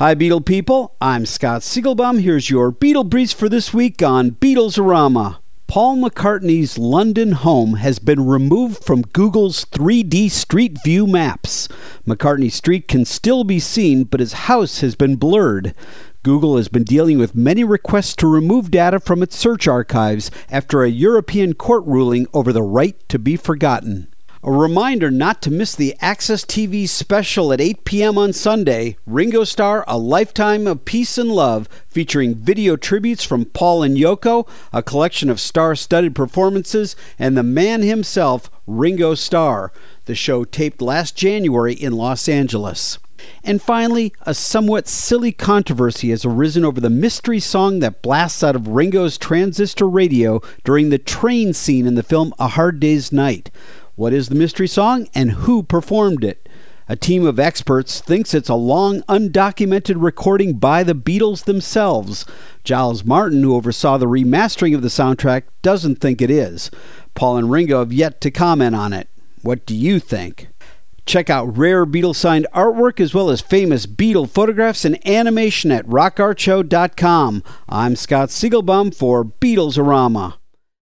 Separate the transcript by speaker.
Speaker 1: Hi, Beatle people. I'm Scott Siegelbaum. Here's your Beatle Briefs for this week on Beatles-orama. Paul McCartney's London home has been removed from Google's 3D Street View maps. McCartney Street can still be seen, but his house has been blurred. Google has been dealing with many requests to remove data from its search archives after a European court ruling over the right to be forgotten. A reminder not to miss the AXS TV special at 8 p.m. on Sunday, Ringo Starr A Lifetime of Peace and Love, featuring video tributes from Paul and Yoko, a collection of star studded performances, and the man himself, Ringo Starr. The show taped last January in Los Angeles. And finally, a somewhat silly controversy has arisen over the mystery song that blasts out of Ringo's transistor radio during the train scene in the film A Hard Day's Night. What is the mystery song and who performed it? A team of experts thinks it's a long, undocumented recording by the Beatles themselves. Giles Martin, who oversaw the remastering of the soundtrack, doesn't think it is. Paul and Ringo have yet to comment on it. What do you think? Check out rare Beatle signed artwork as well as famous Beatle photographs and animation at rockartshow.com. I'm Scott Siegelbaum for Beatles-orama.